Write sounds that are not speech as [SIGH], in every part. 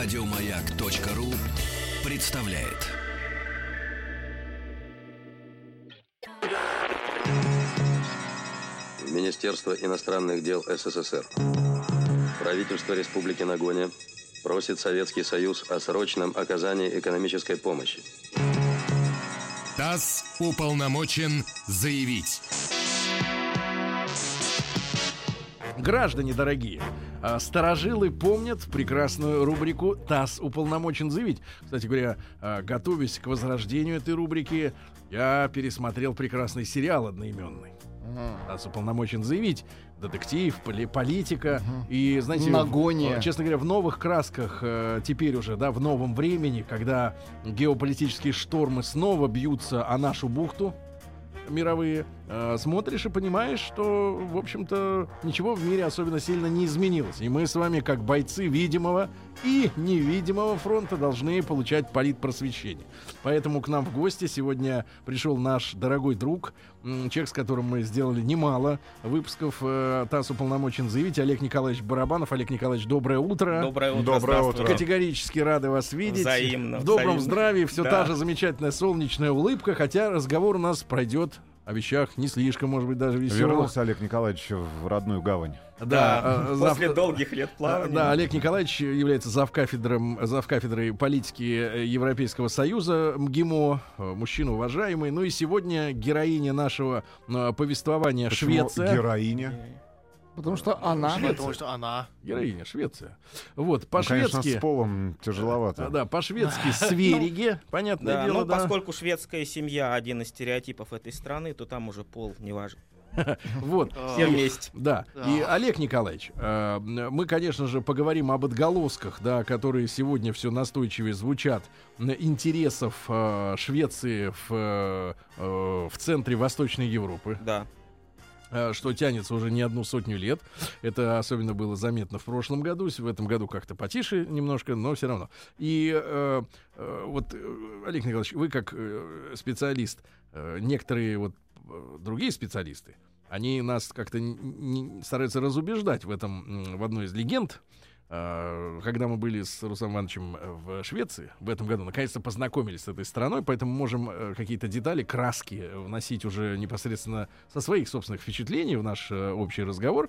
Радиомаяк.ру представляет. Министерство иностранных дел СССР. Правительство Республики Нагония просит Советский Союз о срочном оказании экономической помощи. ТАСС уполномочен заявить. Граждане дорогие, старожилы помнят прекрасную рубрику «ТАСС уполномочен заявить». Кстати говоря, а, готовясь к возрождению этой рубрики, я пересмотрел прекрасный сериал одноименный. ТАСС уполномочен заявить. Детектив, поли- политика. И, знаете, Нагония. в- честно говоря, в новых красках э, теперь уже, да, в новом времени, когда геополитические штормы снова бьются о нашу бухту, мировые, э, смотришь и понимаешь, что, в общем-то, ничего в мире особенно сильно не изменилось. И мы с вами, как бойцы видимого и невидимого фронта, должны получать политпросвещение. Поэтому к нам в гости сегодня пришел наш дорогой друг, человек, с которым мы сделали немало выпусков э, ТАСС уполномочен заявить, Олег Николаевич Барабанов. Олег Николаевич, доброе утро. Доброе утро. Доброе утро. Категорически рады вас видеть. Взаимно, В добром взаимно. здравии все Да. та же замечательная солнечная улыбка, хотя разговор у нас пройдет о вещах не слишком, может быть, даже веселых. Вернулся Олег Николаевич в родную гавань. Да, э, После зав- долгих лет плавания. Да, Олег Николаевич является завкафедром, завкафедрой политики э, Европейского Союза МГИМО, э, мужчина уважаемый. Ну и сегодня героиня нашего повествования Почему Швеция. Героиня. Потому что она... Потому что она. Героиня Швеция. Вот, Ну, конечно, по-шведски. с полом тяжеловато. а, Да, по-шведски [LAUGHS] Свериге, понятное Да, дело, ну, да. поскольку шведская семья один из стереотипов этой страны, то там уже пол не важен. [LAUGHS] Вот. [LAUGHS] Все вместе. Да. И Олег Николаевич, э, мы, конечно же, поговорим об отголосках, да, которые сегодня все настойчивее звучат интересов э, Швеции в, э, в центре Восточной Европы, Да. Э, что тянется уже не одну сотню лет. Это особенно было заметно в прошлом году, в этом году как-то потише немножко, но все равно. И э, э, вот, э, Олег Николаевич, вы как э, специалист, э, некоторые вот э, другие специалисты, они нас как-то стараются разубеждать в этом, в одной из легенд. Э, Когда мы были с Русланом Ивановичем э, в Швеции в этом году, наконец-то познакомились с этой страной, поэтому можем э, какие-то детали, краски вносить уже непосредственно со своих собственных впечатлений в наш э, общий разговор.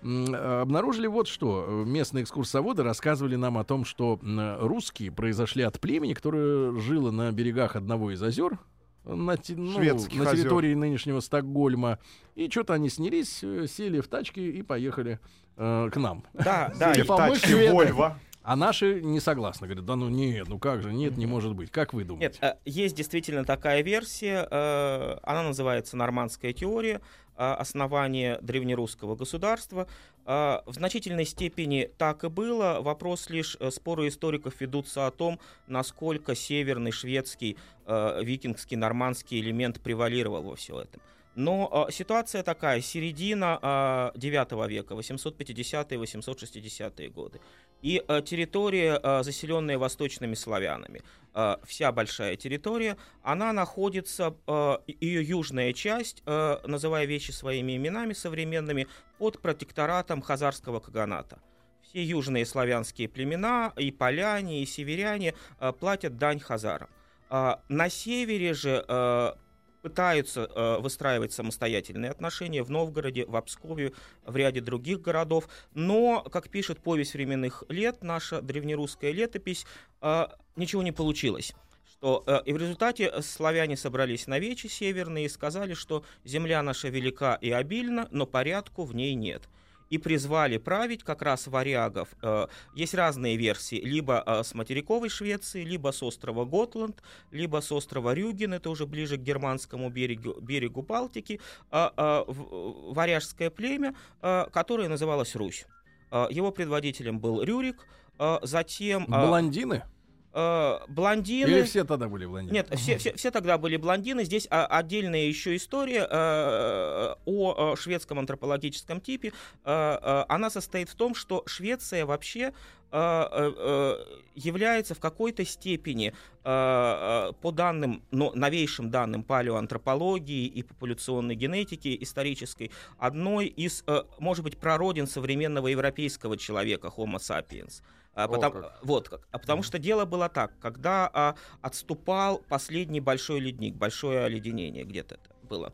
Обнаружили вот что. Местные экскурсоводы рассказывали нам о том, что русские произошли от племени, которое жило на берегах одного из озер, на, ну, Шведских на озер. территории нынешнего Стокгольма. И что-то они снялись, сели в тачки и поехали э, к нам. Да, да. [LAUGHS] И шведы. Вольво. А наши не согласны. Говорят, да ну нет, ну как же, нет, не может быть. Как вы думаете? Нет, э, есть действительно такая версия. э, Она называется «Нормандская теория» э, основания древнерусского государства. В значительной степени так и было. Вопрос лишь, споры историков ведутся о том, насколько северный шведский, викингский, нормандский элемент превалировал во всем этом. Но э, ситуация такая, середина э, 9 века, 850-е, 860-е годы. И э, территория, э, заселенная восточными славянами, э, вся большая территория, она находится, э, ее южная часть, э, называя вещи своими именами современными, под протекторатом Хазарского каганата. Все южные славянские племена, и поляне, и северяне платят дань хазарам. А на севере же пытаются э, выстраивать самостоятельные отношения в Новгороде, в Пскове, в ряде других городов. Но, как пишет повесть временных лет, наша древнерусская летопись, э, ничего не получилось. Что, э, и в результате славяне собрались на вечи северные и сказали, что земля наша велика и обильна, но порядку в ней нет и призвали править как раз варягов. Э, Есть разные версии, либо э, с материковой Швеции, либо с острова Готланд, либо с острова Рюген, это уже ближе к германскому берегу, берегу Балтики, а, а, варяжское племя, э, которое называлось Русь. Его предводителем был Рюрик, затем... Блондины? Э, блондины. Или все тогда были блондины? Нет, все, все, все тогда были блондины. Здесь а, отдельная еще история э, о, э, шведском антропологическом типе. Э, э, она состоит в том, что Швеция вообще э, э, э, является в какой-то степени, э, э, по данным, но новейшим данным палеоантропологии и популяционной генетики исторической, одной из, э, может быть, прародин современного европейского человека Homo sapiens. А, О, потом- как. вот, как. А потому что дело было так, когда а, отступал последний большой ледник, большое оледенение где-то это было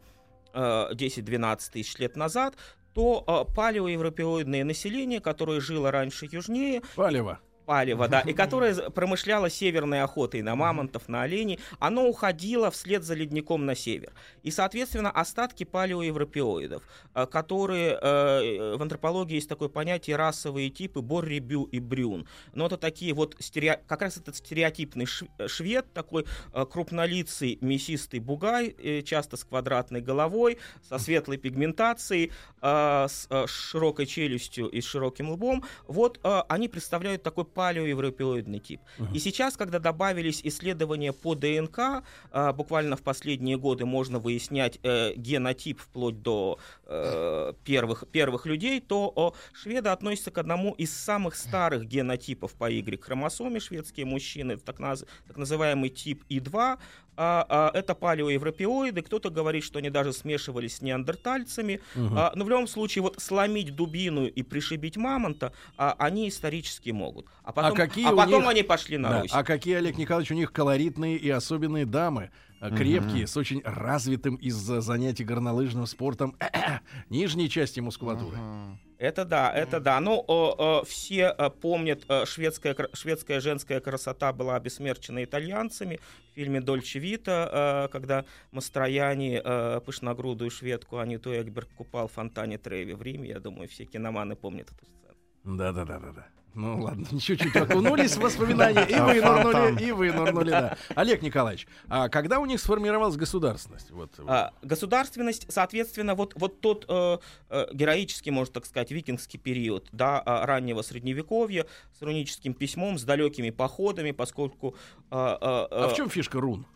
э, 10-12 тысяч лет назад, то а, палеоевропеоидное население, которое жило раньше южнее, Палево. Палево, да, и которое промышляло северной охотой на мамонтов, на оленей, оно уходило вслед за ледником на север. И, соответственно, остатки палеоевропеоидов, э, которые э, в антропологии есть такое понятие расовые типы Борри, Бю и Брюн. Но это такие вот, стерео- как раз этот стереотипный шв- э, швед, такой э, крупнолицый мясистый бугай, э, часто с квадратной головой, со светлой пигментацией, э, с э, широкой челюстью и с широким лбом. Вот э, они представляют такой палеоевропеоидный тип. И сейчас, когда добавились исследования по ДНК, э, буквально в последние годы можно выяснять э, генотип вплоть до э, первых, первых людей, то о, шведы относятся к одному из самых старых генотипов по Y-хромосоме, шведские мужчины, так, наз- так называемый тип И2, а, а, это палеоевропеоиды. Кто-то говорит, что они даже смешивались с неандертальцами. А, но в любом случае, вот сломить дубину и пришибить мамонта а, они исторически могут. А потом, какие а потом них- они пошли на Да. Русь. А какие, Олег Николаевич, у них колоритные и особенные дамы. Э, Крепкие, с очень развитым из-за занятий горнолыжным спортом [CLEARS THROAT] нижней части мускулатуры. Это да, это да. Ну, о, о, все э, помнят, э, шведская, шведская женская красота была обесмерчена итальянцами в фильме «Дольче Вита», э, когда Мастрояни э, пышногрудую шведку Аниту Эгберг купал в фонтане Треви в Риме. Я думаю, все киноманы помнят эту сцену. Да-да-да-да-да. Ну ладно, [LAUGHS] чуть-чуть окунулись в воспоминания, и вы нырнули, и вы нырнули, да. Олег Николаевич, а когда у них сформировалась государственность? Вот. А, государственность, соответственно, вот, вот тот э, э, героический, можно так сказать, викингский период да, а, раннего средневековья с руническим письмом, с далекими походами, поскольку... э, э, а в э, чем фишка рун?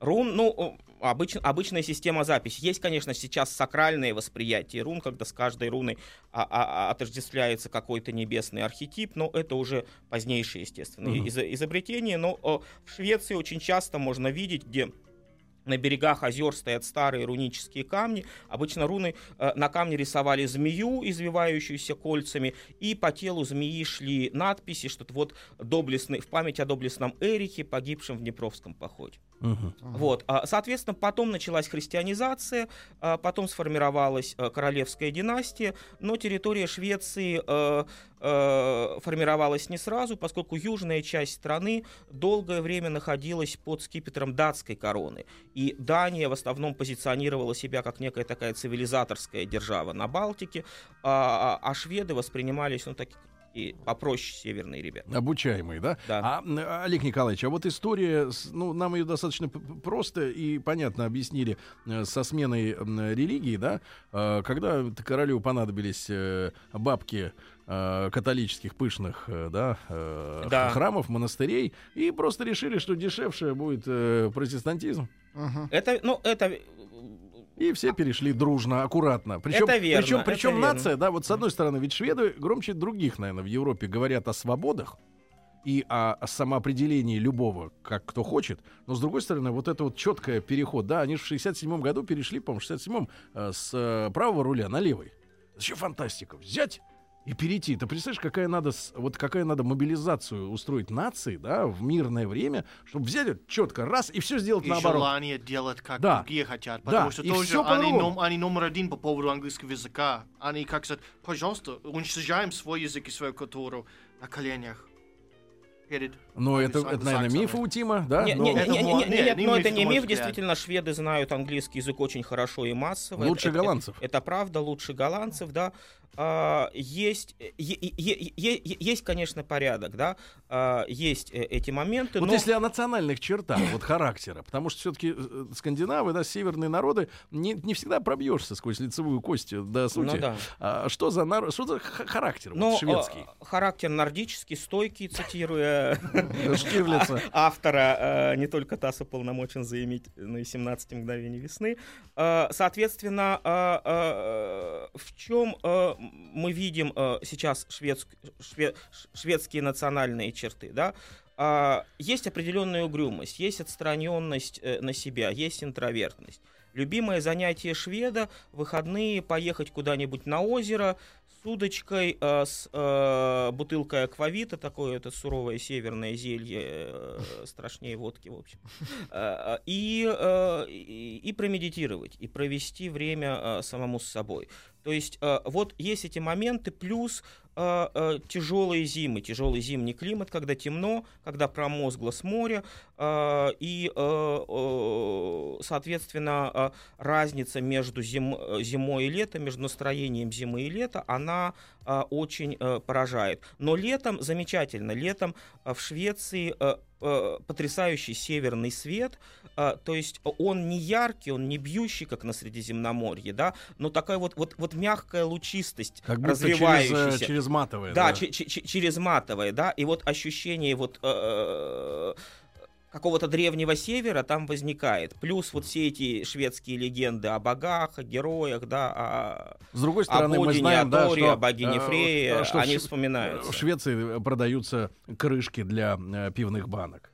Рун, ну, обыч- обычная система записи. Есть, конечно, сейчас сакральное восприятие рун, когда с каждой руной а, а, а, отождествляется какой-то небесный архетип, но это уже позднейшее, естественно, Мгм. изо- изобретение. Но о, в Швеции очень часто можно видеть, где на берегах озер стоят старые рунические камни. Обычно руны э, на камне рисовали змею, извивающуюся кольцами, и по телу змеи шли надписи, что это вот доблестный, в память о доблестном Эрихе, погибшем в Днепровском походе. Мгм. Вот, а, соответственно, потом началась христианизация, а, потом сформировалась э, королевская династия, но территория Швеции формировалась не сразу, поскольку южная часть страны долгое время находилась под скипетром датской короны. И Дания в основном позиционировала себя как некая такая цивилизаторская держава на Балтике, а, а- а шведы воспринимались, ну, такие и попроще северные ребята. Обучаемый, да? Да. А, Олег Николаевич, а вот история, ну, нам ее достаточно просто и понятно объяснили э, со сменой религии, да? Э, Когда королю понадобились э, бабки э, католических пышных, да, Да. храмов, монастырей, и просто решили, что дешевше будет протестантизм. Мгм. Это, ну, это И все перешли дружно, аккуратно. Причем, Это верно, причем, это причем верно. нация, да, вот с одной стороны, ведь шведы громче других, наверное, в Европе говорят о свободах и о, о самоопределении любого, как кто хочет. Но с другой стороны, вот это вот четкое переход, да, они в 67 году перешли, по-моему, в 67 э, с э, правого руля на левый. Это еще фантастика. Взять и перейти. Ты представляешь, какая надо, вот какая надо мобилизацию устроить нации, да, в мирное время, чтобы взять четко раз и все сделать И наоборот. желание делать, как Да. другие хотят. Да, Потому что и тоже они, ном- они номер один по поводу английского языка. Они как сказать, пожалуйста, уничтожаем свой язык и свою культуру на коленях. Перед Но это, это, наверное, миф у Тима, да? Не- Но не- не- Это не- мо- не- нет, Нет, не но это не миф. Действительно, шведы знают английский язык очень хорошо и массово. Лучше Это- это- голландцев. Это правда, лучше голландцев, да. А, Есть, е- есть, конечно, порядок, да. А, Есть э, эти моменты, Вот но... если о национальных чертах, вот характера, потому что все-таки скандинавы, да, северные народы, не, не всегда пробьешься сквозь лицевую кость до сути. Ну да. А что за народ, что за характер вот Но шведский? а, характер нордический, стойкий, цитируя [LAUGHS] автора э, не только ТАСС уполномочен заиметь, но и 17 мгновений весны. Э, Соответственно, э, э, в чем э, мы видим э, сейчас шведск- шве- ш- шведские национальные черты, да? А, Есть определенная угрюмость, есть отстраненность э, на себя, есть интровертность. Любимое занятие шведа — выходные поехать куда-нибудь на озеро с удочкой, э, с бутылкой аквавита, такое это суровое северное зелье, страшнее водки, в общем, и, и, и промедитировать, и провести время самому с собой. То есть э, вот есть эти моменты, плюс э, э, тяжелые зимы, тяжелый зимний климат, когда темно, когда промозгло с моря, э, и, э, э, соответственно, э, разница между зим, зимой и летом, между настроением зимы и лета, она э, очень э, поражает. Но летом замечательно, летом э, в Швеции потрясающий северный свет, то есть он не яркий, он не бьющий, как на Средиземноморье, да, но такая вот, вот, вот мягкая лучистость, Как будто через, развивающаяся. э, через матовое. Да, че- че- че- через матовое, да, и вот ощущение вот э, какого-то древнего севера там возникает. Плюс вот все эти шведские легенды о богах, о героях, да, о, С другой о стороны, мы Бодине, знаем, о да, Торе, что, о богине э, Фрее, что в они Ш- вспоминаются. В Швеции продаются крышки для э, пивных банок.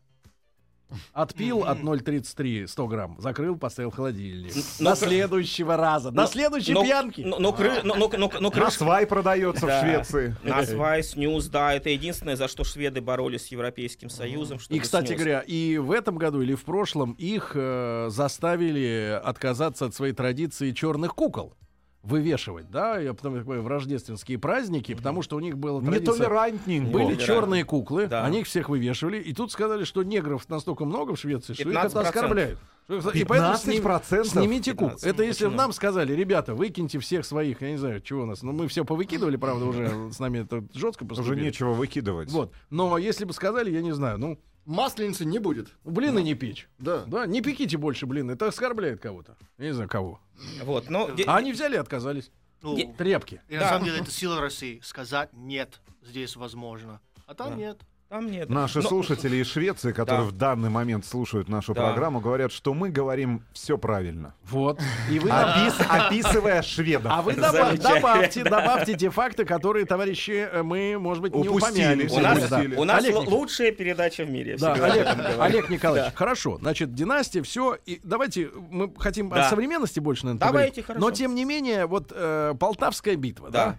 Отпил от 0,33 100 грамм, закрыл, поставил в холодильник. но До следующего раза, до но- следующей но- пьянки. Но, но, кры- но, но, но, но На крышка- свай продается Да. в Швеции. На свай, снюс, да, это единственное, за что шведы боролись с Европейским Союзом. И, кстати снюс. говоря, и в этом году или в прошлом их э, заставили отказаться от своей традиции черных кукол вывешивать, да, я потом так понимаю, в рождественские праздники, потому что у них традиция... Нетолерантненько. Были черные куклы, Да. они их всех вывешивали, и тут сказали, что негров настолько много в Швеции, что их это 15%. оскорбляют. Что их- и поэтому сним- 15%? Снимите кук. 15. Это если Почему? нам сказали, ребята, выкиньте всех своих, я не знаю, чего у нас, ну мы все повыкидывали, правда, уже с нами это жестко Уже поступили. нечего выкидывать. Вот. Но если бы сказали, я не знаю, ну, Масленицы не будет. блины не печь. Да. Да, не пеките больше блины, это оскорбляет кого-то. Я не знаю кого. Вот, но А они взяли и отказались. Ну, Тряпки. и на Да. самом деле это сила России. Сказать нет здесь возможно. А там Да. нет. Там нет. Наши Но- слушатели из Швеции, [LAUGHS] которые Да. в данный момент слушают нашу Да. программу, говорят, что мы говорим все правильно. Вот. И вы Опис- [LAUGHS] описывая шведов. А вы доба- Замечательно. добавьте, добавьте те факты, которые, товарищи, э, мы, может быть, не Упустили. упомяли. У нас, упустили. у нас Олег лучшая передача в мире. Да, Олег. Олег Николаевич, Да. хорошо. Значит, династия, все. И давайте, мы хотим Да. о современности больше, наверное, Давайте, хорошо. Но, тем не менее, вот э, Полтавская битва, да? Да.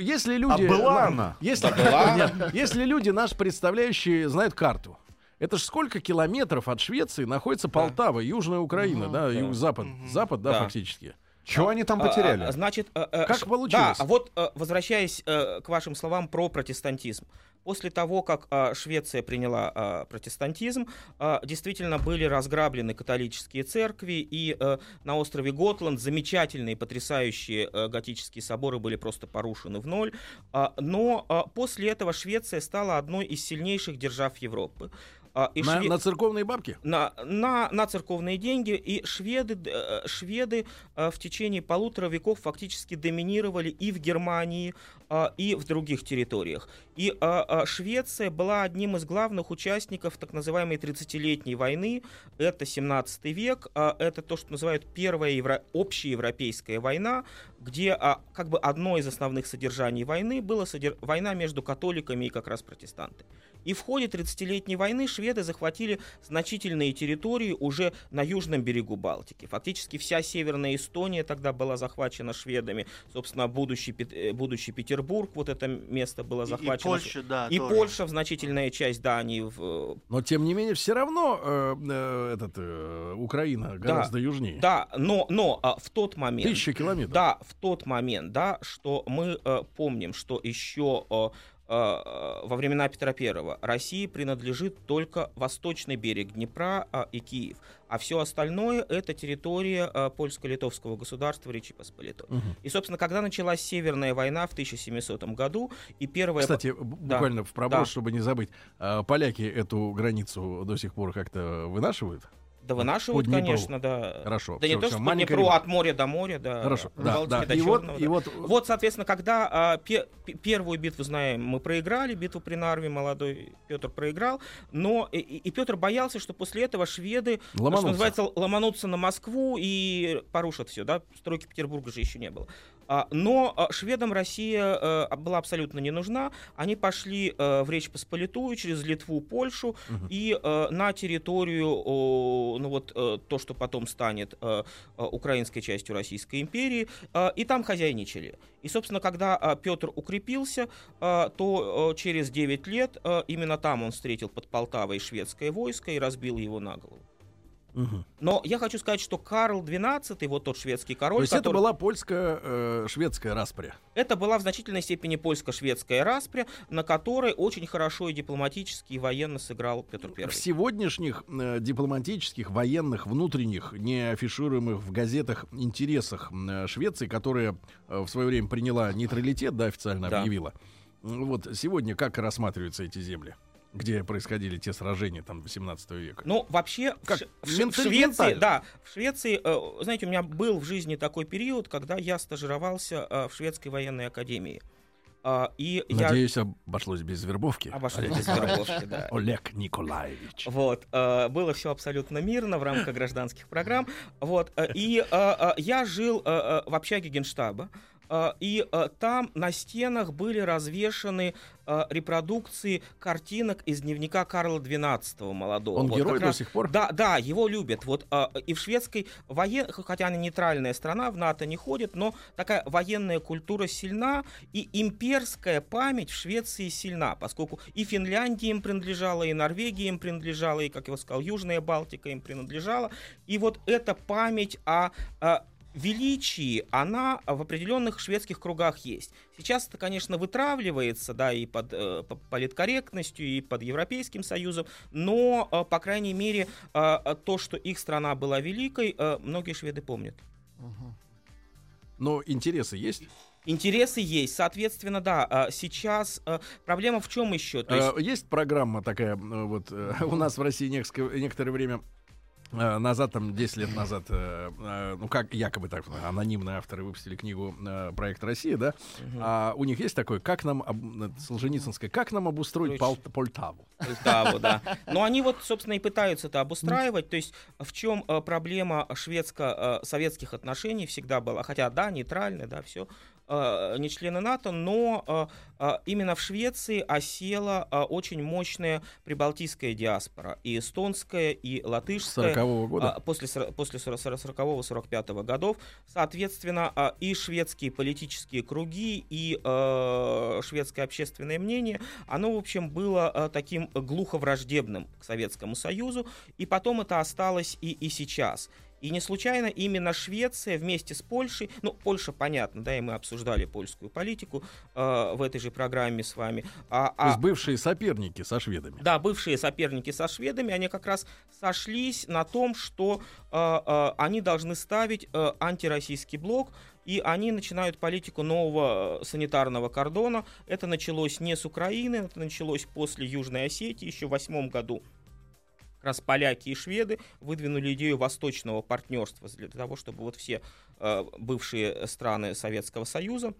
Если люди... А была на- она? Если, была. Нет, если люди, наши представляющие, знают карту, это ж сколько километров от Швеции находится Полтава, Южная Украина, да, юг-запад, запад, да, Да. фактически. Чего они там А, потеряли? а, Значит, э, э, Как ш- получилось? Да, а вот э, возвращаясь к вашим словам про протестантизм. После того, как э, Швеция приняла э, протестантизм, э, действительно были разграблены католические церкви, и э, на острове Готланд замечательные, потрясающие э, готические соборы были просто порушены в ноль. А, но а, после этого Швеция стала одной из сильнейших держав Европы. А, и На, Шве- на церковные бабки? на, на, на церковные деньги, и шведы, э, шведы э, в течение полутора веков фактически доминировали и в Германии, а, и в других территориях. И а, Швеция была одним из главных участников так называемой 30-летней войны. Это 17 век, это то, что называют Первая евро... общеевропейская война, где как бы одно из основных содержаний войны было содер... война между католиками и как раз протестантами. И в ходе 30-летней войны шведы захватили значительные территории уже на южном берегу Балтики. Фактически вся северная Эстония тогда была захвачена шведами. Собственно, будущий, э, будущий Петербург, вот это место было И- И, захвачено. Польша, да. И тоже. Польша, в значительная часть Дании. В, э, Но, тем не менее, все равно э, э, этот, э, Украина гораздо южнее. да, но, но а, в тот момент... Тысяча километров. Да, в тот момент, да, что мы э, помним, что еще э, во времена Петра Первого России принадлежит только восточный берег Днепра э, и Киев, а все остальное это территория э, польско-литовского государства Речи Посполитой. Мгм. И, собственно, когда началась Северная война в 1700 году, и первая... Кстати, буквально в проброс, Да. чтобы не забыть, а, поляки эту границу до сих пор как-то вынашивают? Да вынашивают, Днепру. конечно, да. Хорошо. Да не всё, то, что по Днепру, от моря до моря, да. Хорошо, да, да. до И вот, и вот, Вот, соответственно, когда а, пе- пе- первую битву, знаем, мы проиграли, битву при Нарве молодой Петр проиграл, но и, и Петр боялся, что после этого шведы, что Ломанутся. называется, ломанутся на Москву и порушат все, да, стройки Петербурга же еще не было. А, Но а, шведам Россия э, была абсолютно не нужна. Они пошли э, в Речь Посполитую через Литву, Польшу и э, на территорию, ну вот то, что потом станет украинской частью Российской империи, и там хозяйничали. И, собственно, когда Петр укрепился, то через 9 лет именно там он встретил под Полтавой шведское войско и разбил его на голову. Но я хочу сказать, что Карл XII, вот тот шведский король, То есть это который- была польско-шведская распря. это была в значительной степени польско-шведская распря, на которой очень хорошо и дипломатически, и военно сыграл Петр I. В сегодняшних э, дипломатических, военных, внутренних, не афишируемых в газетах интересах э, Швеции, которая э, в свое время приняла нейтралитет, да, официально Да. объявила. Вот сегодня как рассматриваются эти земли, где происходили те сражения там 18 века? Ну, вообще, Как в, Ш- в Швеции, да, в Швеции, э, знаете, у меня был в жизни такой период, когда я стажировался э, в шведской военной академии. А, и Надеюсь, обошлось без вербовки. я обошел Олег без вербовки, да. Олег Николаевич. Вот, э, было все абсолютно мирно в рамках гражданских программ. Вот, э, и э, э, я жил э, э, в общаге Генштаба. Э, И э, там на стенах были развешаны э, репродукции картинок из дневника Карла XII молодого. Он Вот герой как до раз- сих пор? Да, да, его любят. Вот и в шведской воен, хотя она нейтральная страна, в НАТО не ходит, но такая военная культура сильна и имперская память в Швеции сильна, поскольку и Финляндия им принадлежала, и Норвегия им принадлежала, и, как я сказал, Южная Балтика им принадлежала. И вот эта память о, о величии, она в определенных шведских кругах есть. Сейчас это, конечно, вытравливается, да, и под э, по- политкорректностью, и под Европейским Союзом, но, э, по крайней мере, э, э, то, что их страна была великой, э, многие шведы помнят. Но интересы есть? Интересы есть, соответственно, да. э, Сейчас э, проблема в чем еще? То есть, Есть программа такая, вот [LAUGHS] у нас в России некоторое время назад, там 10 лет назад, э, э, ну как якобы так, анонимные авторы выпустили книгу э, «Проект Россия», да? А у них есть такой, как нам, э, Солженицынская, как нам обустроить Пол- Полтаву? Полтаву, да. Но они вот, собственно, и пытаются это обустраивать. То есть в чем э, проблема шведско-советских отношений всегда была, хотя, да, нейтральная, да, все, не члены НАТО, но э, э, именно в Швеции осела э, очень мощная прибалтийская диаспора, и эстонская, и латышская. 40-го года? А, после, после 40-45 годов. Соответственно, и шведские политические круги, и э, шведское общественное мнение, оно, в общем, было э, таким глухо враждебным к Советскому Союзу, и потом это осталось и, и сейчас. И не случайно именно Швеция вместе с Польшей, ну, Польша, понятно, да, и мы обсуждали польскую политику э, в этой же программе с вами. А, То а- есть бывшие соперники со шведами. да, бывшие соперники со шведами, они как раз сошлись на том, что э, э, они должны ставить э, антироссийский блок, и они начинают политику нового э, санитарного кордона. Это началось не с Украины, это началось после Южной Осетии еще в восьмом году. Как раз поляки и шведы выдвинули идею восточного партнерства для того, чтобы вот все э, бывшие страны Советского Союза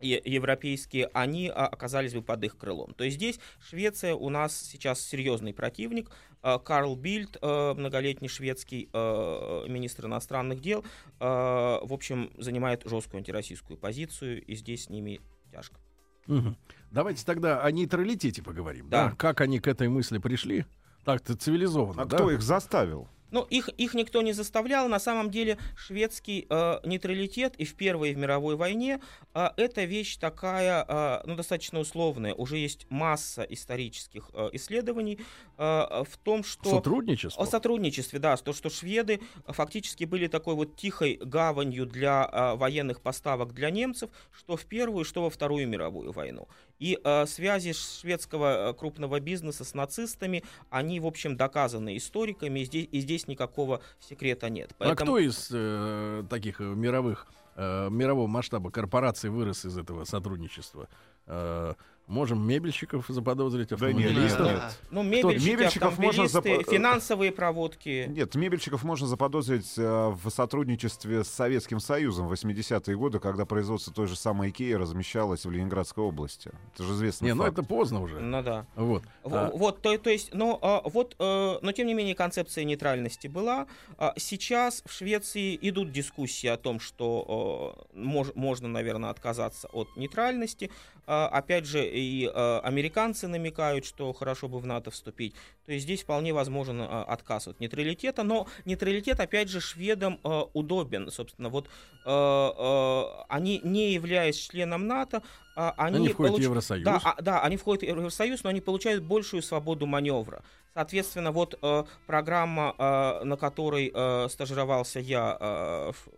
и европейские, они а, оказались бы под их крылом. То есть здесь Швеция у нас сейчас серьезный противник. А, Карл Бильд, э, многолетний шведский э, министр иностранных дел, э, в общем, занимает жесткую антироссийскую позицию, и здесь с ними тяжко. Мгм. Давайте тогда о нейтралитете поговорим. Да. Да. Как они к этой мысли пришли? Так-то цивилизованно, А да? кто их заставил? Ну, их, их никто не заставлял. На самом деле, шведский э, нейтралитет и в Первой, и в мировой войне э, это вещь такая, э, ну, достаточно условная. Уже есть масса исторических э, исследований э, в том, что... Сотрудничество? О сотрудничестве, да, то, что шведы фактически были такой вот тихой гаванью для а, военных поставок для немцев, что в Первую, что во Вторую мировую войну. И а, связи шведского а, крупного бизнеса с нацистами, они, в общем, доказаны историками, и здесь, и здесь никакого секрета нет. А кто из э, таких э, мировых, э, мирового масштаба корпораций вырос из этого сотрудничества? Э, Можем мебельщиков заподозрить, Да нет, автомобилистов. нет. Ну, мебельщики, мебельщиков можно автомобилисты, запо- финансовые проводки. Нет, мебельщиков можно заподозрить э, в сотрудничестве с Советским Союзом в 80-е годы, когда производство той же самой Икеи размещалось в Ленинградской области. Это же известный Не, ну факт. это поздно уже. Ну да. Вот. В- А, Вот, то, то есть, но а, вот, э, но тем не менее концепция нейтральности была. А, Сейчас в Швеции идут дискуссии о том, что э, мож- можно, наверное, отказаться от нейтральности. А, Опять же, и э, американцы намекают, что хорошо бы в НАТО вступить. То есть здесь вполне возможен э, отказ от нейтралитета, но нейтралитет, опять же, шведам удобен. Собственно, вот они, не являясь членом НАТО, а, они, Они входят в получ- Евросоюз. Да, а- да, они входят в Евросоюз, но они получают большую свободу маневра. Соответственно, вот э, программа, э, на которой э, стажировался я э, в,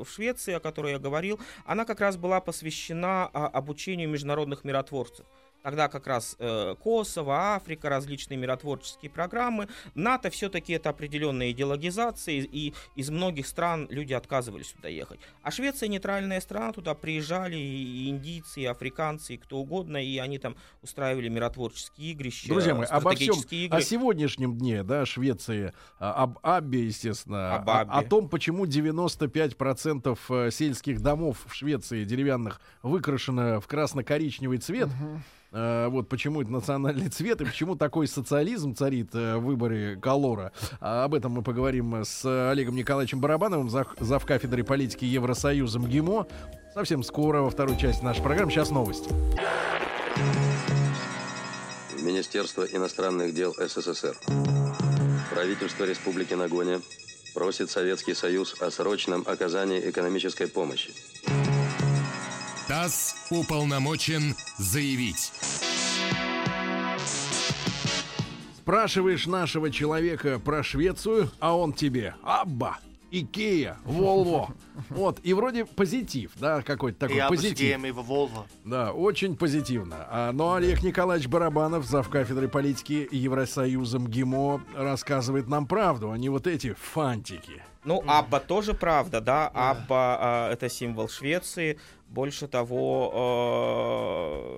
э, в Швеции, о которой я говорил, она как раз была посвящена а, обучению международных миротворцев. Тогда как раз э, Косово, Африка, различные миротворческие программы. НАТО все-таки это определенная идеологизация, и, и из многих стран люди отказывались сюда ехать. А Швеция нейтральная страна, туда приезжали и, индийцы, и африканцы, и кто угодно, и они там устраивали миротворческие игрища, Друзья мои, обо всем, стратегические игры. о сегодняшнем дне, да, Швеции, а, об Аббе, естественно, Об о- Аббе. о, том, почему 95% э, сельских домов в Швеции деревянных выкрашено в красно-коричневый цвет. Э, вот почему это национальный [LAUGHS] цвет и почему такой социализм царит э, в выборе колора. А об этом мы поговорим с Олегом Николаевичем Барабановым, зав, кафедрой политики Евросоюза МГИМО. Совсем скоро во второй части нашей программы. Сейчас новости. Министерство иностранных дел СССР. Правительство Республики Нагоня просит Советский Союз о срочном оказании экономической помощи. ТАСС уполномочен заявить. Спрашиваешь нашего человека про Швецию, а он тебе Абба, Икея, Волво. Вот, и вроде позитив, да, какой-то такой Я позитив. в Volvo. Да, очень позитивно. А, но Олег Николаевич Барабанов, зав. кафедры политики Евросоюза МГИМО, рассказывает нам правду, а не вот эти фантики. Ну, Абба тоже правда, да. Абба а, это символ Швеции. Больше того,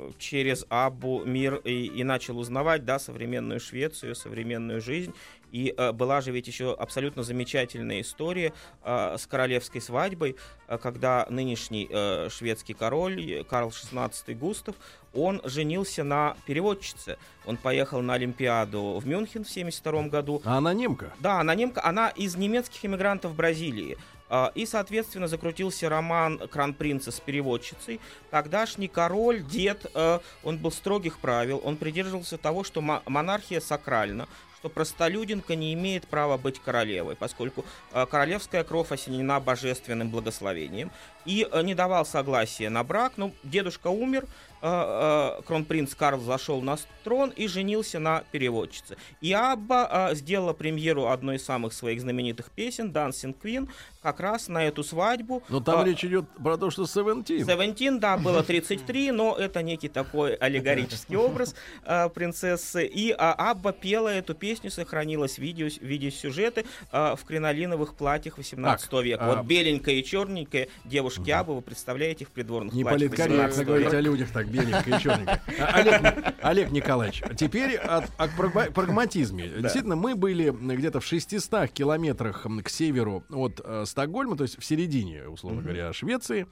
э, через Аббу мир и, и начал узнавать, да, современную Швецию, современную жизнь. И э, была же ведь еще абсолютно замечательная история э, с королевской свадьбой, э, когда нынешний э, шведский король э, Карл XVI Густав, он женился на переводчице. Он поехал на Олимпиаду в Мюнхен в 72 году. А она немка. Да, она немка, она из немецких иммигрантов Бразилии. А, И, соответственно, закрутился роман Кронпринца с переводчицей. Тогдашний король, дед, э, он был строгих правил, он придерживался того, что мо- монархия сакральна, что простолюдинка не имеет права быть королевой, поскольку э, королевская кровь осенена божественным благословением, и э, не давал согласия на брак. Ну, дедушка умер, э, кронпринц Карл зашел на трон и женился на переводчице. И Абба сделала премьеру одной из самых своих знаменитых песен «Dancing Queen» как раз на эту свадьбу. Но там А, речь идет про то, что Севентин. Seventeen, да, было [LAUGHS] 33, но это некий такой аллегорический [LAUGHS] образ э, принцессы. И а, Абба пела эту песню, сохранилось видео, видеосюжеты э, в кринолиновых платьях 18 Так, века. а- Вот беленькая и черненькая девушки Аббы, вы представляете в придворных Не платьях политкорректно 18 говорить о людях так беленько и черненько. А, Олег, Олег Николаевич, теперь от- о прагма- прагматизме. Действительно, мы были где-то в 600 километрах к северу от э, Стокгольма, то есть в середине, условно говоря, Швеции.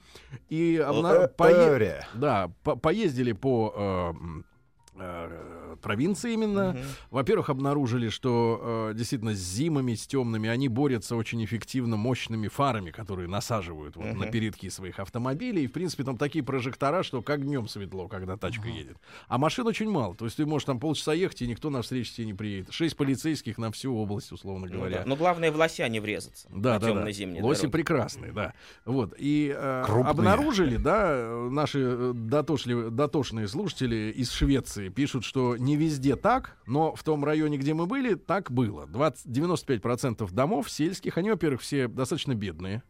И обна- пое- Эре. да, по- поездили по э, э, провинции именно. Мгм. Во-первых, обнаружили, что э, действительно с зимами, с темными, они борются очень эффективно мощными фарами, которые насаживают вот, на Мгм. передки своих автомобилей. И, в принципе, там такие прожектора, что как днем светло, когда тачка едет. А машин очень мало. То есть ты можешь там полчаса ехать, и никто на встречу тебе не приедет. Шесть полицейских на всю область, условно Ну говоря. да. Но главное в лося не врезаться. Да, на да, да. Лоси дороге. прекрасные, да. Вот. И э, Крупные. обнаружили, да, э, наши э, дотошливые, дотошные слушатели из Швеции пишут, что не везде так, но в том районе, где мы были, так было. 20, 95% домов сельских, они, во-первых, все достаточно бедные.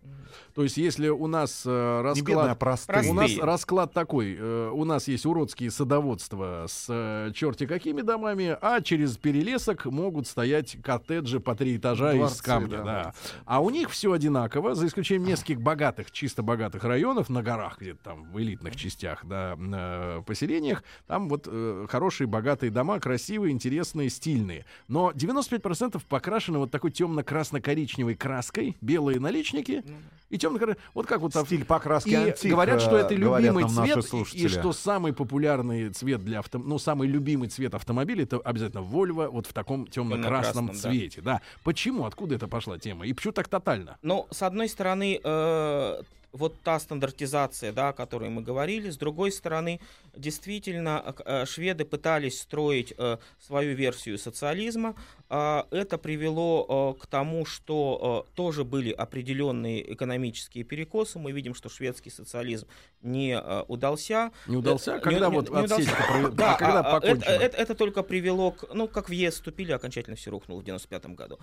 То есть, если у нас э, Не бедная, а расклад... простые. У нас расклад такой. э, у нас есть уродские садоводства с э, черти какими домами, а через перелесок могут стоять коттеджи по три этажа из Дворцы, камня. да, Да. А у них все одинаково, за исключением нескольких богатых, чисто богатых районов на горах, где-то там в элитных частях, да, на поселениях. Там вот э, хорошие, богатые дома, красивые, интересные, стильные. Но 95% покрашены вот такой темно-красно-коричневой краской, белые наличники и темно Вот как вот Стиль покраски и антик, говорят, что это любимый цвет, и- и что самый популярный цвет для авто, ну самый любимый цвет автомобиля это обязательно Volvo вот в таком темно-красном Темно-красном, да. цвете, да. Почему, откуда это пошла тема и почему так тотально? Но с одной стороны, э, вот та стандартизация, да, о которой мы говорили, с другой стороны, действительно, э, э, шведы пытались строить э, свою версию социализма. А, это привело к тому, что тоже были определенные экономические перекосы. Мы видим, что шведский социализм не удался. Не удался? Когда не- вот не удался. отсечка прове- Да, а когда а, а, это, это- это только привело к, ну, как в ЕС вступили, окончательно все рухнуло в 95 году.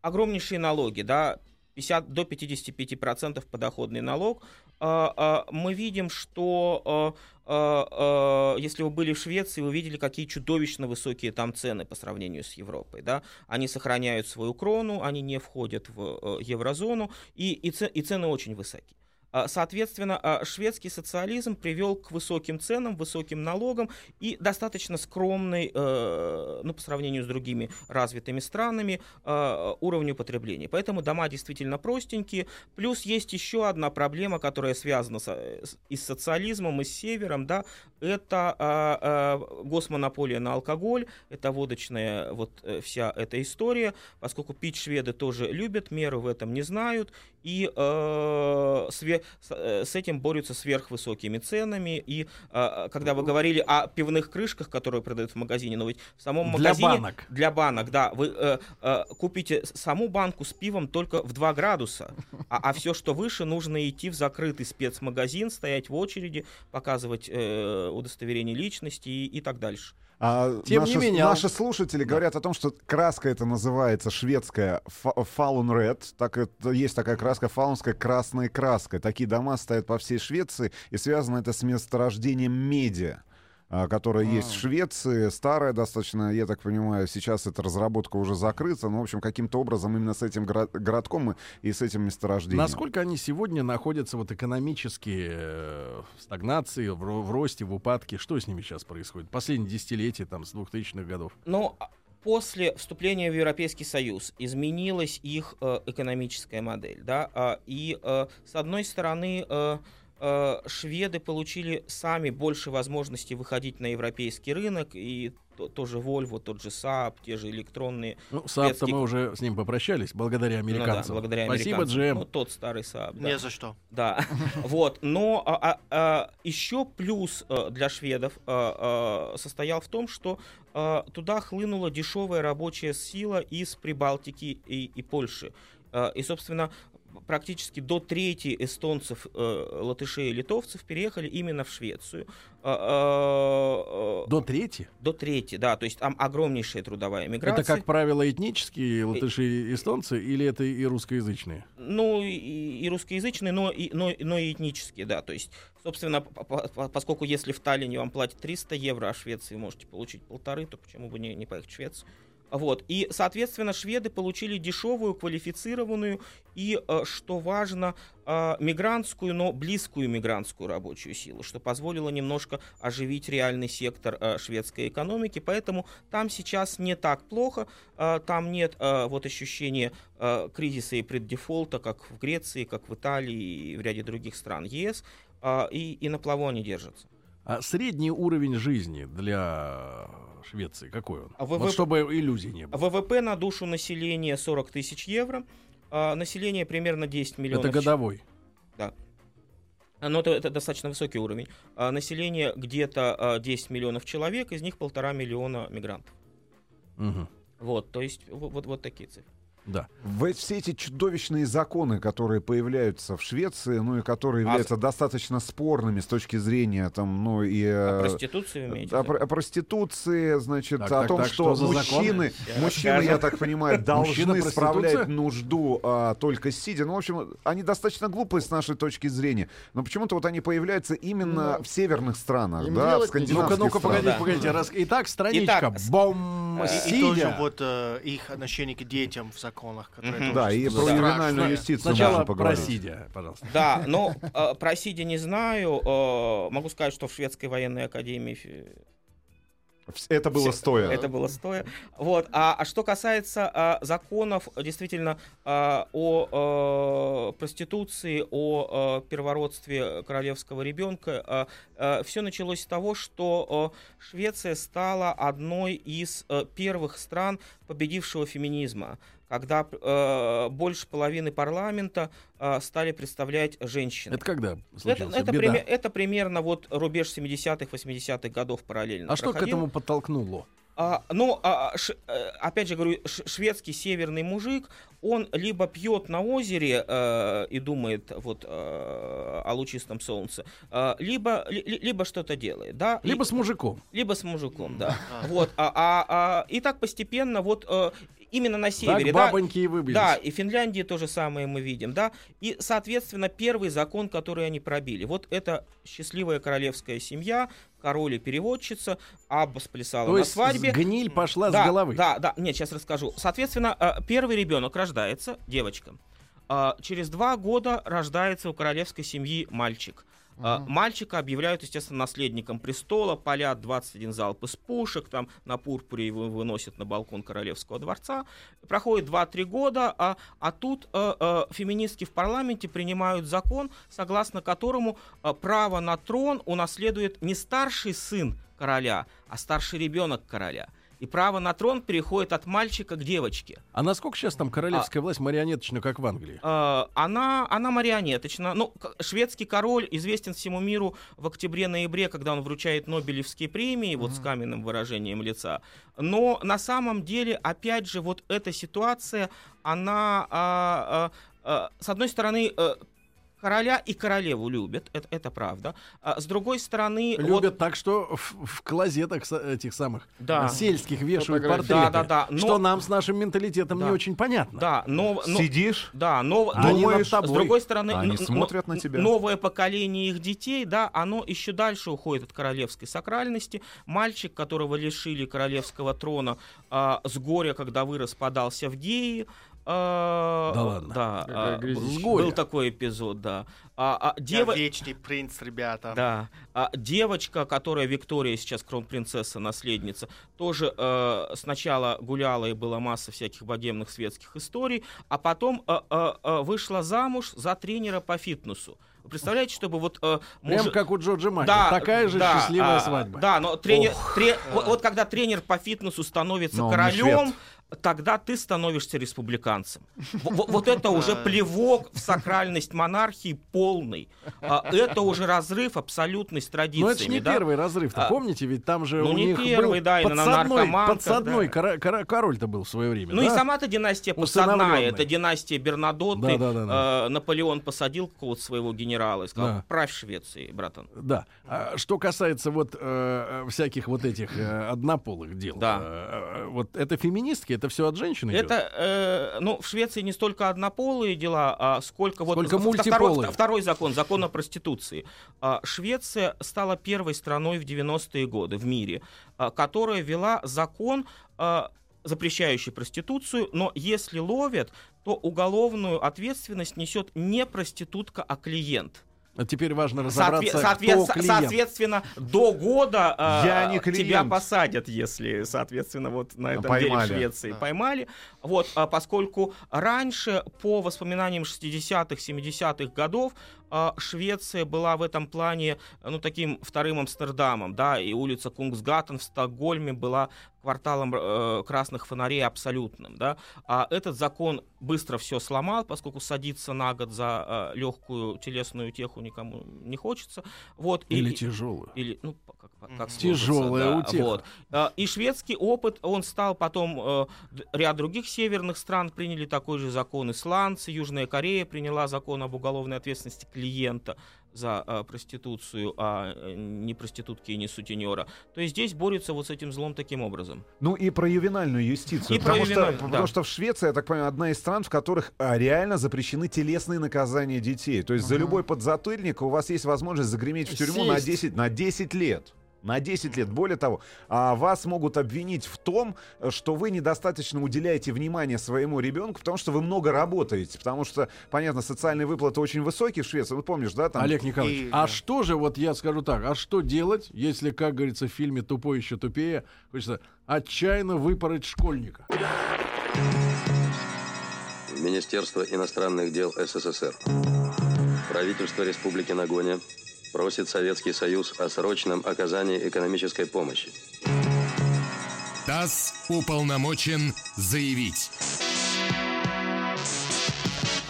Огромнейшие налоги, да, 50, до 55% подоходный налог. А, а, мы видим, что а, если вы были в Швеции, вы видели, какие чудовищно высокие там цены по сравнению с Европой. Да? Они сохраняют свою крону, они не входят в э, еврозону, и, и, це- и цены очень высокие. А, Соответственно, а, шведский социализм привел к высоким ценам, высоким налогам и достаточно скромной, э, ну, по сравнению с другими развитыми странами, э, уровню потребления. Поэтому дома действительно простенькие. Плюс есть еще одна проблема, которая связана с- и с социализмом, и с севером, да, это а, а, госмонополия на алкоголь, это водочная вот э, вся эта история, поскольку пить шведы тоже любят, меры в этом не знают, и э, све- с, э, с этим борются сверхвысокими ценами. И э, когда вы говорили о пивных крышках, которые продают в магазине, но ведь в самом Для магазине... банок. Для банок, да. Вы э, э, купите саму банку с пивом только в 2 градуса, а, все, что выше, нужно идти в закрытый спецмагазин, стоять в очереди, показывать удостоверение личности и, и так дальше. А Тем наши, не менее, наши слушатели говорят о том, что краска это называется шведская Falun Red. Так это, есть такая краска фалунская красная краска. Такие дома стоят по всей Швеции, и связано это с месторождением меди а, которая есть в Швеции, старая достаточно, я так понимаю, сейчас эта разработка уже закрыта, но, в общем, каким-то образом именно с этим гора- городком и, с этим месторождением. Насколько они сегодня находятся вот экономически э, в стагнации, в, ро- в росте, в упадке? Что с ними сейчас происходит? Последние десятилетия, там, с 2000-х годов. Но а, после вступления в Европейский Союз изменилась их э, экономическая модель. Да? а, И э, с одной стороны, э, э, шведы получили сами больше возможностей выходить на европейский рынок, и то- тоже Volvo, тот же Saab, те же электронные. Ну, Saab-то Шведский- мы уже с ним попрощались, благодаря ну да, американцам. благодаря Спасибо, американцам. GM. Ну, тот старый Saab. да. Не за что. Да, [LAUGHS] вот. Но а, а, а, еще плюс э, для шведов э, э, состоял в том, что э, туда хлынула дешевая рабочая сила из Прибалтики и, и Польши. Э, и, собственно, практически до трети эстонцев, э, латышей и литовцев переехали именно в Швецию. Э, э, э, До трети? до трети, да, то есть там огромнейшая трудовая миграция. Это, как правило, этнические латыши и эстонцы, или это и русскоязычные? Ну, и, и русскоязычные, но и, но, но и этнические, да. То есть, собственно, по- по- по- поскольку если в Таллине вам платят 300 евро, а в Швеции можете получить полторы, то почему бы не, не поехать в Швецию? Вот. И, соответственно, шведы получили дешевую, квалифицированную и, э, что важно, э, мигрантскую, но близкую мигрантскую рабочую силу, что позволило немножко оживить реальный сектор э, шведской экономики. Поэтому там сейчас не так плохо, там нет вот ощущения кризиса и преддефолта, как в Греции, как в Италии и в ряде других стран ЕС, и, и на плаву они держатся. А средний уровень жизни для Швеции какой он? А Вот ВВП чтобы иллюзий не было. ВВП на душу населения 40 тысяч евро, а население примерно 10 миллионов. Это годовой. А, Но это, это достаточно высокий уровень. А население где-то а, 10 миллионов человек, из них полтора миллиона мигрантов. Мгм. Вот, то есть вот, вот, вот такие цифры. Да. В все эти чудовищные законы, которые появляются в Швеции, ну и которые А являются достаточно спорными с точки зрения там, ну и А э, проституцию вы имеете? о, о проституции, значит, Так, о так, том, так, что, что мужчины, мужчины, я так понимаю, [LAUGHS] должны справлять нужду а, только сидя. Ну, в общем, они достаточно глупые с нашей точки зрения, но почему-то вот они появляются именно Ну, в северных странах, да, в. Ну-ка, скандинавских ну-ка, странах. погодите, Да. погодите. Раз... Итак, страничка. Итак, Бом, э, И, и тоже сидя. вот э, их отношение к детям в законах, которые тоже Да, и про ювенальную юстицию Сначала можно про поговорить. сидя, пожалуйста. Да, [LAUGHS] но э, про Сиди не знаю. Э, могу сказать, что в шведской военной академии Это было Всё, стоя. Это было стоя. Вот. А, а что касается а, законов, действительно, а, о э, проституции, о э, первородстве королевского ребенка, все началось с того, что э, Швеция стала одной из э, первых стран победившего феминизма когда э, больше половины парламента э, стали представлять женщины. Это когда Это, случилось? это, Беда. пример- это примерно вот рубеж 70-х, 80-х годов параллельно. А что к этому подтолкнуло? А, ну, а, ш- э, опять же говорю, ш- шведский северный мужик, он либо пьет на озере э, и думает вот э, о лучистом солнце, э, либо ли- ли- либо что-то делает, да, И- Либо с мужиком. либо с мужиком, да. Да. Вот, а, а- а- и так постепенно вот э, именно на севере, Так да, бабоньки и выбились. да, и в Финляндии то же самое мы видим, да. И, соответственно, первый закон, который они пробили, вот это счастливая королевская семья, король и переводчица, Абба сплясала То на есть свадьбе. гниль пошла да, с головы. Да, да, нет, сейчас расскажу. Соответственно, э, первый ребенок рождается, девочка. А, Через два года рождается у королевской семьи мальчик. А, Мальчика объявляют, естественно, наследником престола, палят 21 залп из пушек, там на пурпуре его выносят на балкон королевского дворца. Проходит 2-3 года, а, а тут э, э, феминистки в парламенте принимают закон, согласно которому э, право на трон унаследует не старший сын короля, а старший ребенок короля. И право на трон переходит от мальчика к девочке. А насколько сейчас там королевская власть марионеточна, как в Англии? Э, она, она марионеточна. Ну, шведский король известен всему миру в октябре-ноябре, когда он вручает Нобелевские премии, вот с каменным выражением лица. Но на самом деле, опять же, вот эта ситуация, она, а, а, а, с одной стороны, э, короля и королеву любят, это, это правда. А с другой стороны, вот- Любят так, что в, в клозетах этих самых Да. сельских вешают портреты. Да, да, да, Что но- нам с нашим менталитетом Да. не очень понятно. да, но, но- Сидишь, да, но, А тобой. с другой стороны, Они смотрят на тебя. новое поколение их детей, да, оно еще дальше уходит от королевской сакральности. Мальчик, которого лишили королевского трона а, с горя, когда вырос, подался в геи. А, Да ладно? Да, а, был такой эпизод, да. А, а, Я дева- вечный принц, ребята. да. А девочка, которая Виктория сейчас кронпринцесса, наследница, тоже э, сначала гуляла и была масса всяких богемных светских историй, а потом э, э, э, вышла замуж за тренера по фитнесу. Вы представляете, чтобы вот... э, Прям мужи- как у Джорджа Майкла. да, Такая же да, счастливая а, свадьба. Да, но тренер, тре- вот, вот когда тренер по фитнесу становится Но королем, тогда ты становишься республиканцем. В- в- Вот это уже плевок в сакральность монархии полный. А, Это уже разрыв абсолютный с Но это же традициями. не да? первый разрыв-то, А, помните? Ведь там же ну, у не них первый, был да, и на подсадной, подсадной да. кора- король-то был в свое время, Ну и да? сама-то династия подсадная, это династия Бернадотты. Да-да-да-да. Э, Наполеон посадил какого-то своего генерала и сказал, Да. правь Швеции, братан. Да. А что касается вот э, всяких вот этих э, однополых дел, Да. э, э, вот это феминистки, это все от женщин идет? Это, э, ну, в Швеции не столько однополые дела, а сколько вот Сколько в- в- мультиполые. второй, второй закон, закон о проституции. А, Швеция стала первой страной в 90-е годы в мире, а, которая ввела закон, а, запрещающий проституцию, но если ловят, то уголовную ответственность несет не проститутка, а клиент. А Теперь важно Соотве- разобраться, соответ- кто клиент. соответственно, до года э, Я не тебя посадят, если, соответственно, вот на этом Поймали. деле в Швеции Да. поймали. Вот, а поскольку раньше, по воспоминаниям 60-х, 70-х годов, а, Швеция была в этом плане, ну, таким вторым Амстердамом, да, и улица Кунгсгаттен в Стокгольме была кварталом э, красных фонарей абсолютным, да. А этот закон быстро все сломал, поскольку садиться на год за легкую телесную утеху никому не хочется. Вот, Или и- тяжелую. или, ну, как, как Тяжелая да, утеха. Вот. А, И шведский опыт, он стал потом, э, ряд других северных стран приняли такой же закон исландцы, Южная Корея приняла закон об уголовной ответственности клиента за э, проституцию, а э, не проститутки и не сутенера, то есть здесь борются вот с этим злом таким образом. Ну и про ювенальную юстицию. И потому, про что, ювенальную, потому да. что в Швеции, я так понимаю, одна из стран, в которых а, реально запрещены телесные наказания детей. То есть за любой подзатыльник у вас есть возможность загреметь в тюрьму на Сесть. 10, на 10 лет. На 10 лет. Более того, а, вас могут обвинить в том, что вы недостаточно уделяете внимания своему ребенку, потому что вы много работаете. Потому что, понятно, социальные выплаты очень высокие в Швеции. Ну, помнишь, да? Там... Олег Николаевич, И- а что же, вот я скажу так, а что делать, если, как говорится в фильме «Тупой еще тупее», хочется отчаянно выпороть школьника? Министерство иностранных дел СССР. Правительство Республики Нагоня просит Советский Союз о срочном оказании экономической помощи. ТАСС уполномочен заявить.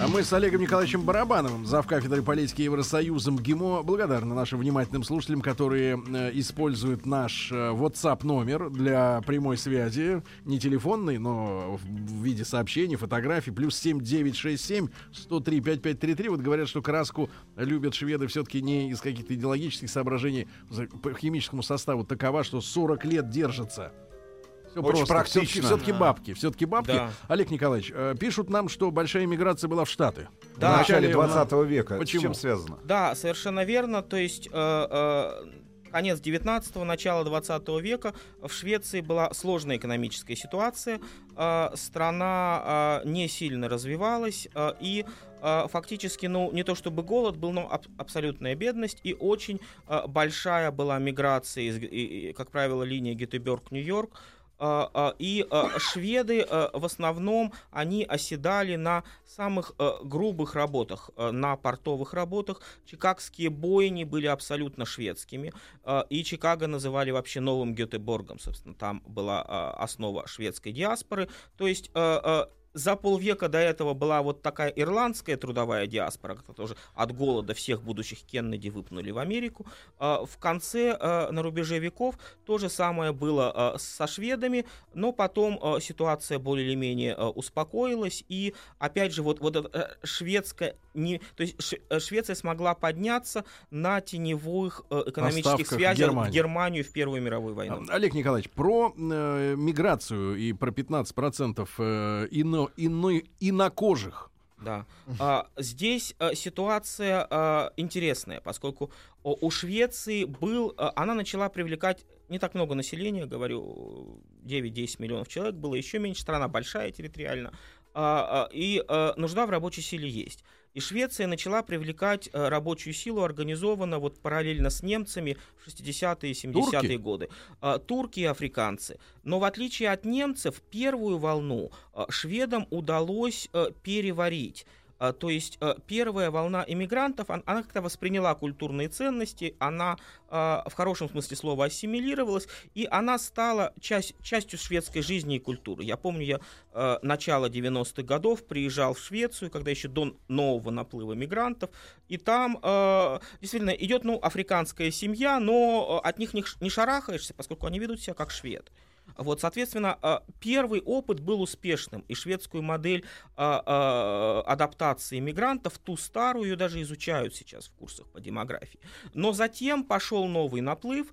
А мы с Олегом Николаевичем Барабановым, зав. кафедры политики Евросоюзом ГИМО, благодарны нашим внимательным слушателям, которые э, используют наш э, WhatsApp номер для прямой связи, не телефонный, но в, виде сообщений, фотографий, плюс 7967 103 5533. Вот говорят, что краску любят шведы все-таки не из каких-то идеологических соображений, по химическому составу такова, что 40 лет держится. Все Очень практично. Все-таки, все-таки бабки. Все-таки бабки. Да. Олег Николаевич, э, пишут нам, что большая миграция была в Штаты. Да. в начале Вначале, 20 века. Почему? С чем связано? Да, совершенно верно. То есть э, э, конец 19-го, начало 20 века в Швеции была сложная экономическая ситуация. Э, страна э, не сильно развивалась э, и фактически, ну, не то чтобы голод был, но аб- абсолютная бедность и очень большая была миграция, из, и- как правило, линия Гетеборг-Нью-Йорк. Э, э, И э, шведы в основном они оседали на самых грубых работах, на портовых работах. Чикагские бойни были абсолютно шведскими, и Чикаго называли вообще новым Гетеборгом, собственно, там была основа шведской диаспоры. То есть за полвека до этого была вот такая ирландская трудовая диаспора, которая тоже от голода всех будущих Кеннеди выпнули в Америку. А, В конце, а, на рубеже веков, то же самое было а, со шведами, но потом ситуация более или менее успокоилась, и опять же вот, вот э, шведская, не, то есть э, Швеция смогла подняться на теневых э, экономических Поставках связях Германию. в Германию в Первую мировую войну. А, Олег Николаевич, про э, миграцию и про 15% э, ино, ино, инокожих. Да. А, здесь а, ситуация а, интересная, поскольку у Швеции был, она начала привлекать не так много населения, говорю, 9-10 миллионов человек, было еще меньше, страна большая территориально, а, а, и нужда в рабочей силе есть. И Швеция начала привлекать а, рабочую силу организованно вот параллельно с немцами в 60-е и 70-е Турки? годы. А, Турки и африканцы. Но в отличие от немцев, первую волну а, шведам удалось а, переварить. А, То есть а, первая волна иммигрантов, он- она как-то восприняла культурные ценности, она а, в хорошем смысле слова ассимилировалась, и она стала часть, частью шведской жизни и культуры. Я помню, я начало 90-х годов приезжал в Швецию, когда еще до нового наплыва мигрантов, и там действительно идет ну, африканская семья, но от них не шарахаешься, поскольку они ведут себя как швед. Вот, соответственно, а, первый опыт был успешным, и шведскую модель а, а, адаптации мигрантов, ту старую, ее даже изучают сейчас в курсах по демографии. Но затем пошел новый наплыв,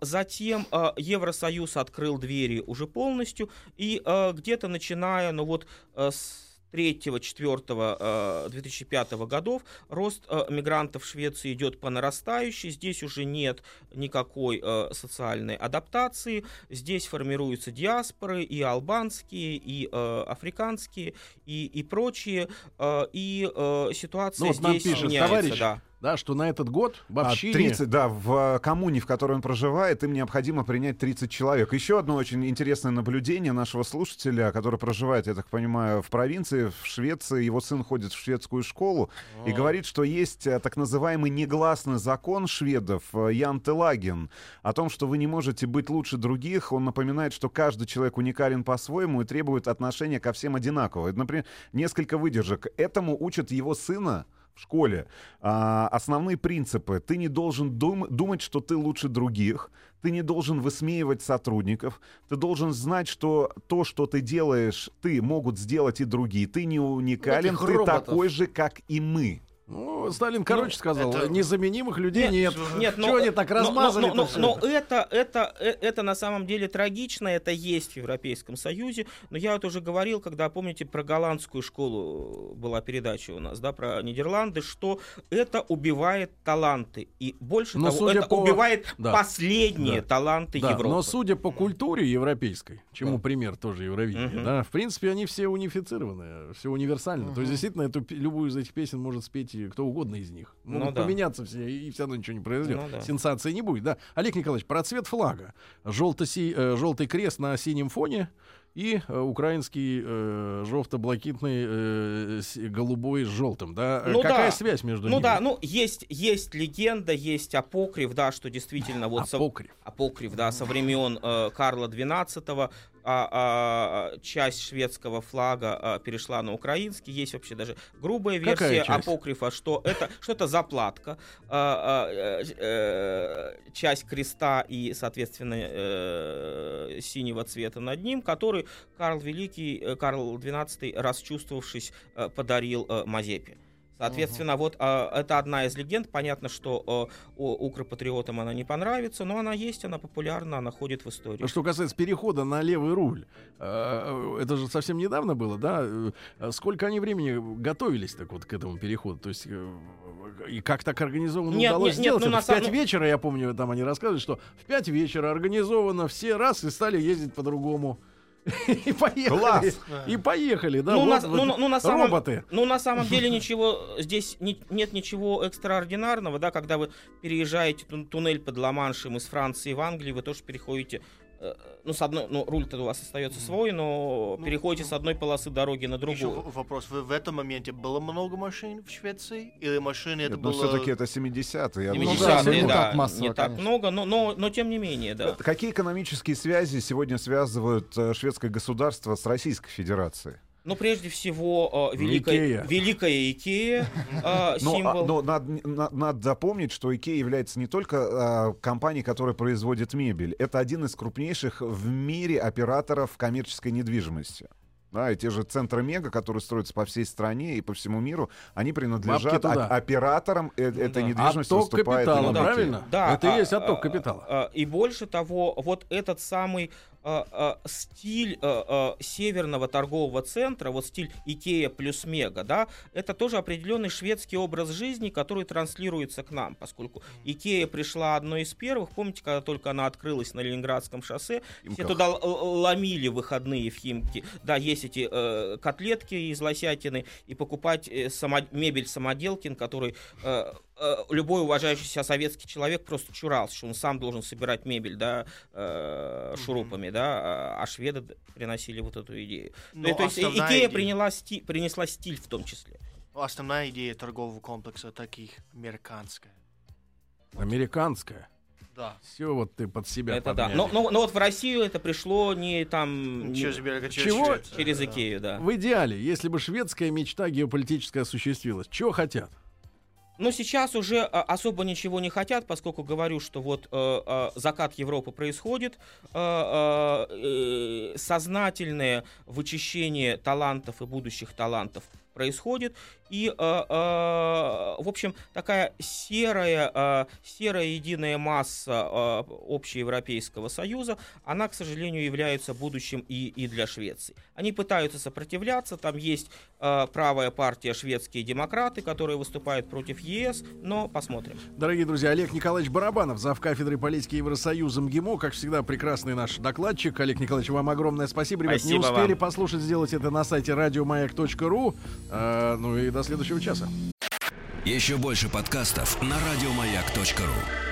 затем Евросоюз открыл двери уже полностью, и где-то начиная, ну вот, а, с 3-4 2005 годов рост э, мигрантов в Швеции идет по нарастающей. Здесь уже нет никакой э, социальной адаптации. Здесь формируются диаспоры и албанские, и э, африканские, и, и прочие. Э, и э, ситуация Ну, вот нам здесь пишет меняется. товарищ, да. Да, что на этот год в А, общине... 30, да, в э, коммуне, в которой он проживает, им необходимо принять 30 человек. Еще одно очень интересное наблюдение нашего слушателя, который проживает, я так понимаю, в провинции, в Швеции. Его сын ходит в шведскую школу и говорит, что есть э, так называемый негласный закон шведов э, Ян Телагин о том, что вы не можете быть лучше других. Он напоминает, что каждый человек уникален по-своему и требует отношения ко всем одинаково. Например, несколько выдержек. Этому учат его сына в школе а, основные принципы. Ты не должен дум- думать, что ты лучше других. Ты не должен высмеивать сотрудников. Ты должен знать, что то, что ты делаешь, ты могут сделать и другие. Ты не уникален, Этих ты роботов. такой же, как и мы. Ну, Сталин, короче, сказал, это- незаменимых людей нет. Нет, Чего они так размазали? Но, но- но это, это, э, это на самом деле трагично, это есть в Европейском Союзе. Но я вот уже говорил, когда, помните, про голландскую школу была передача у нас, да, про Нидерланды, что это убивает таланты. И больше Но того, судя это по- убивает да. последние Да. таланты Да, Европы. но судя по культуре европейской, чему пример тоже Евровидение, Мгм. да, в принципе, они все унифицированы, все универсально. То есть, действительно, эту, любую из этих песен может спеть и кто угодно из них. Ну Могут да. поменяться все, и все равно ничего не произойдет. Ну да. Сенсации не будет, да. Олег Николаевич, про цвет флага. Желто-си- э, желтый крест на синем фоне и э, украинский э, жовто-блакитный э, с- голубой с желтым, да. Э, Ну Какая да. связь между Ну ними? да, ну есть, есть легенда, есть апокриф, да, что действительно вот... со- Апокриф. апокриф, да, со времен э, Карла XII а, а, часть шведского флага а, перешла на украинский. Есть вообще даже грубая версия апокрифа, что это что это заплатка, а, а, э, часть креста и, соответственно, э, синего цвета над ним, который Карл Великий, Карл XII, расчувствовавшись, подарил Мазепе. Соответственно, вот а, это одна из легенд. Понятно, что а, у- укропатриотам она не понравится, но она есть, она популярна, она ходит в историю. Что касается перехода на левый руль, э, это же совсем недавно было, да? Э, Сколько они времени готовились так вот к этому переходу? То есть э, и как так организованно Нет, удалось нет, нет, сделать? ну, это? в 5 самом- вечера, я помню, там они рассказывали, что в 5 вечера организовано все раз и стали ездить по-другому. И поехали. Класс! И поехали, да? ну, вот на, вот ну, ну, на самом, роботы. ну, на самом деле ничего здесь не- нет ничего экстраординарного, да, когда вы переезжаете тун- туннель под Ла-Маншем из Франции в Англию, вы тоже переходите, ну, с одной, ну, руль-то у вас остается свой, но Ну, переходите с одной полосы дороги на Еще другую. в- вопрос. Вы в этом моменте было много машин в Швеции? Или машины это Нет, но было... все-таки это 70-е. я Не думаю. Ну да, ну, не да, так массово, не так много, но, но, но тем не менее, да. Какие экономические связи сегодня связывают э, шведское государство с Российской Федерацией? Ну, прежде всего, э, великая, Икея. великая Икея, э, Но, символ. а, но надо, на- надо запомнить, что IKEA является не только а, компанией, которая производит мебель. Это один из крупнейших в мире операторов коммерческой недвижимости. Да, и те же центры Мега, которые строятся по всей стране и по всему миру, они принадлежат туда. о- операторам э- этой да. недвижимости. Отток выступает капитала, правильно? Да, Это и а, есть отток а, капитала. а, И больше того, вот этот самый а, а, стиль а, а, северного торгового центра, вот стиль Икея плюс Мега, да, это тоже определенный шведский образ жизни, который транслируется к нам, поскольку Икея пришла одной из первых, помните, когда только она открылась на Ленинградском шоссе, все туда ломили в выходные в Химки, да, есть эти э, котлетки из лосятины, и покупать э, само- мебель самоделкин, который э, любой уважающий себя советский человек просто чурался, что он сам должен собирать мебель, да, э, шурупами, да, а, а шведы приносили вот эту идею. Но Ну, то есть Икея идея- приняла сти- принесла стиль в том числе. Основная идея торгового комплекса таких американская. Американская. Да. Все вот ты под себя это да. подмяли. Но, но- но вот в Россию это пришло не там не- Через берега, через Чего? Через да. Икею, да. В идеале, если бы шведская мечта геополитическая осуществилась, чего хотят? Но сейчас уже а, особо ничего не хотят, поскольку говорю, что вот э, э, закат Европы происходит, э, э, э, сознательное вычищение талантов и будущих талантов происходит, и, э, э, в общем, такая серая, э, серая единая масса э, общеевропейского союза, она, к сожалению, является будущим и, и для Швеции. Они пытаются сопротивляться, там есть э, правая партия шведские демократы, которые выступают против ЕС, но посмотрим. Дорогие друзья, Олег Николаевич Барабанов, зав. кафедры политики Евросоюза МГИМО, как всегда, прекрасный наш докладчик. Олег Николаевич, вам огромное спасибо. Ребят, не Спасибо успели вам. послушать, сделать это на сайте радиомаяк.ру. Э, ну и до следующего часа. Еще больше подкастов на радиомаяк.ру.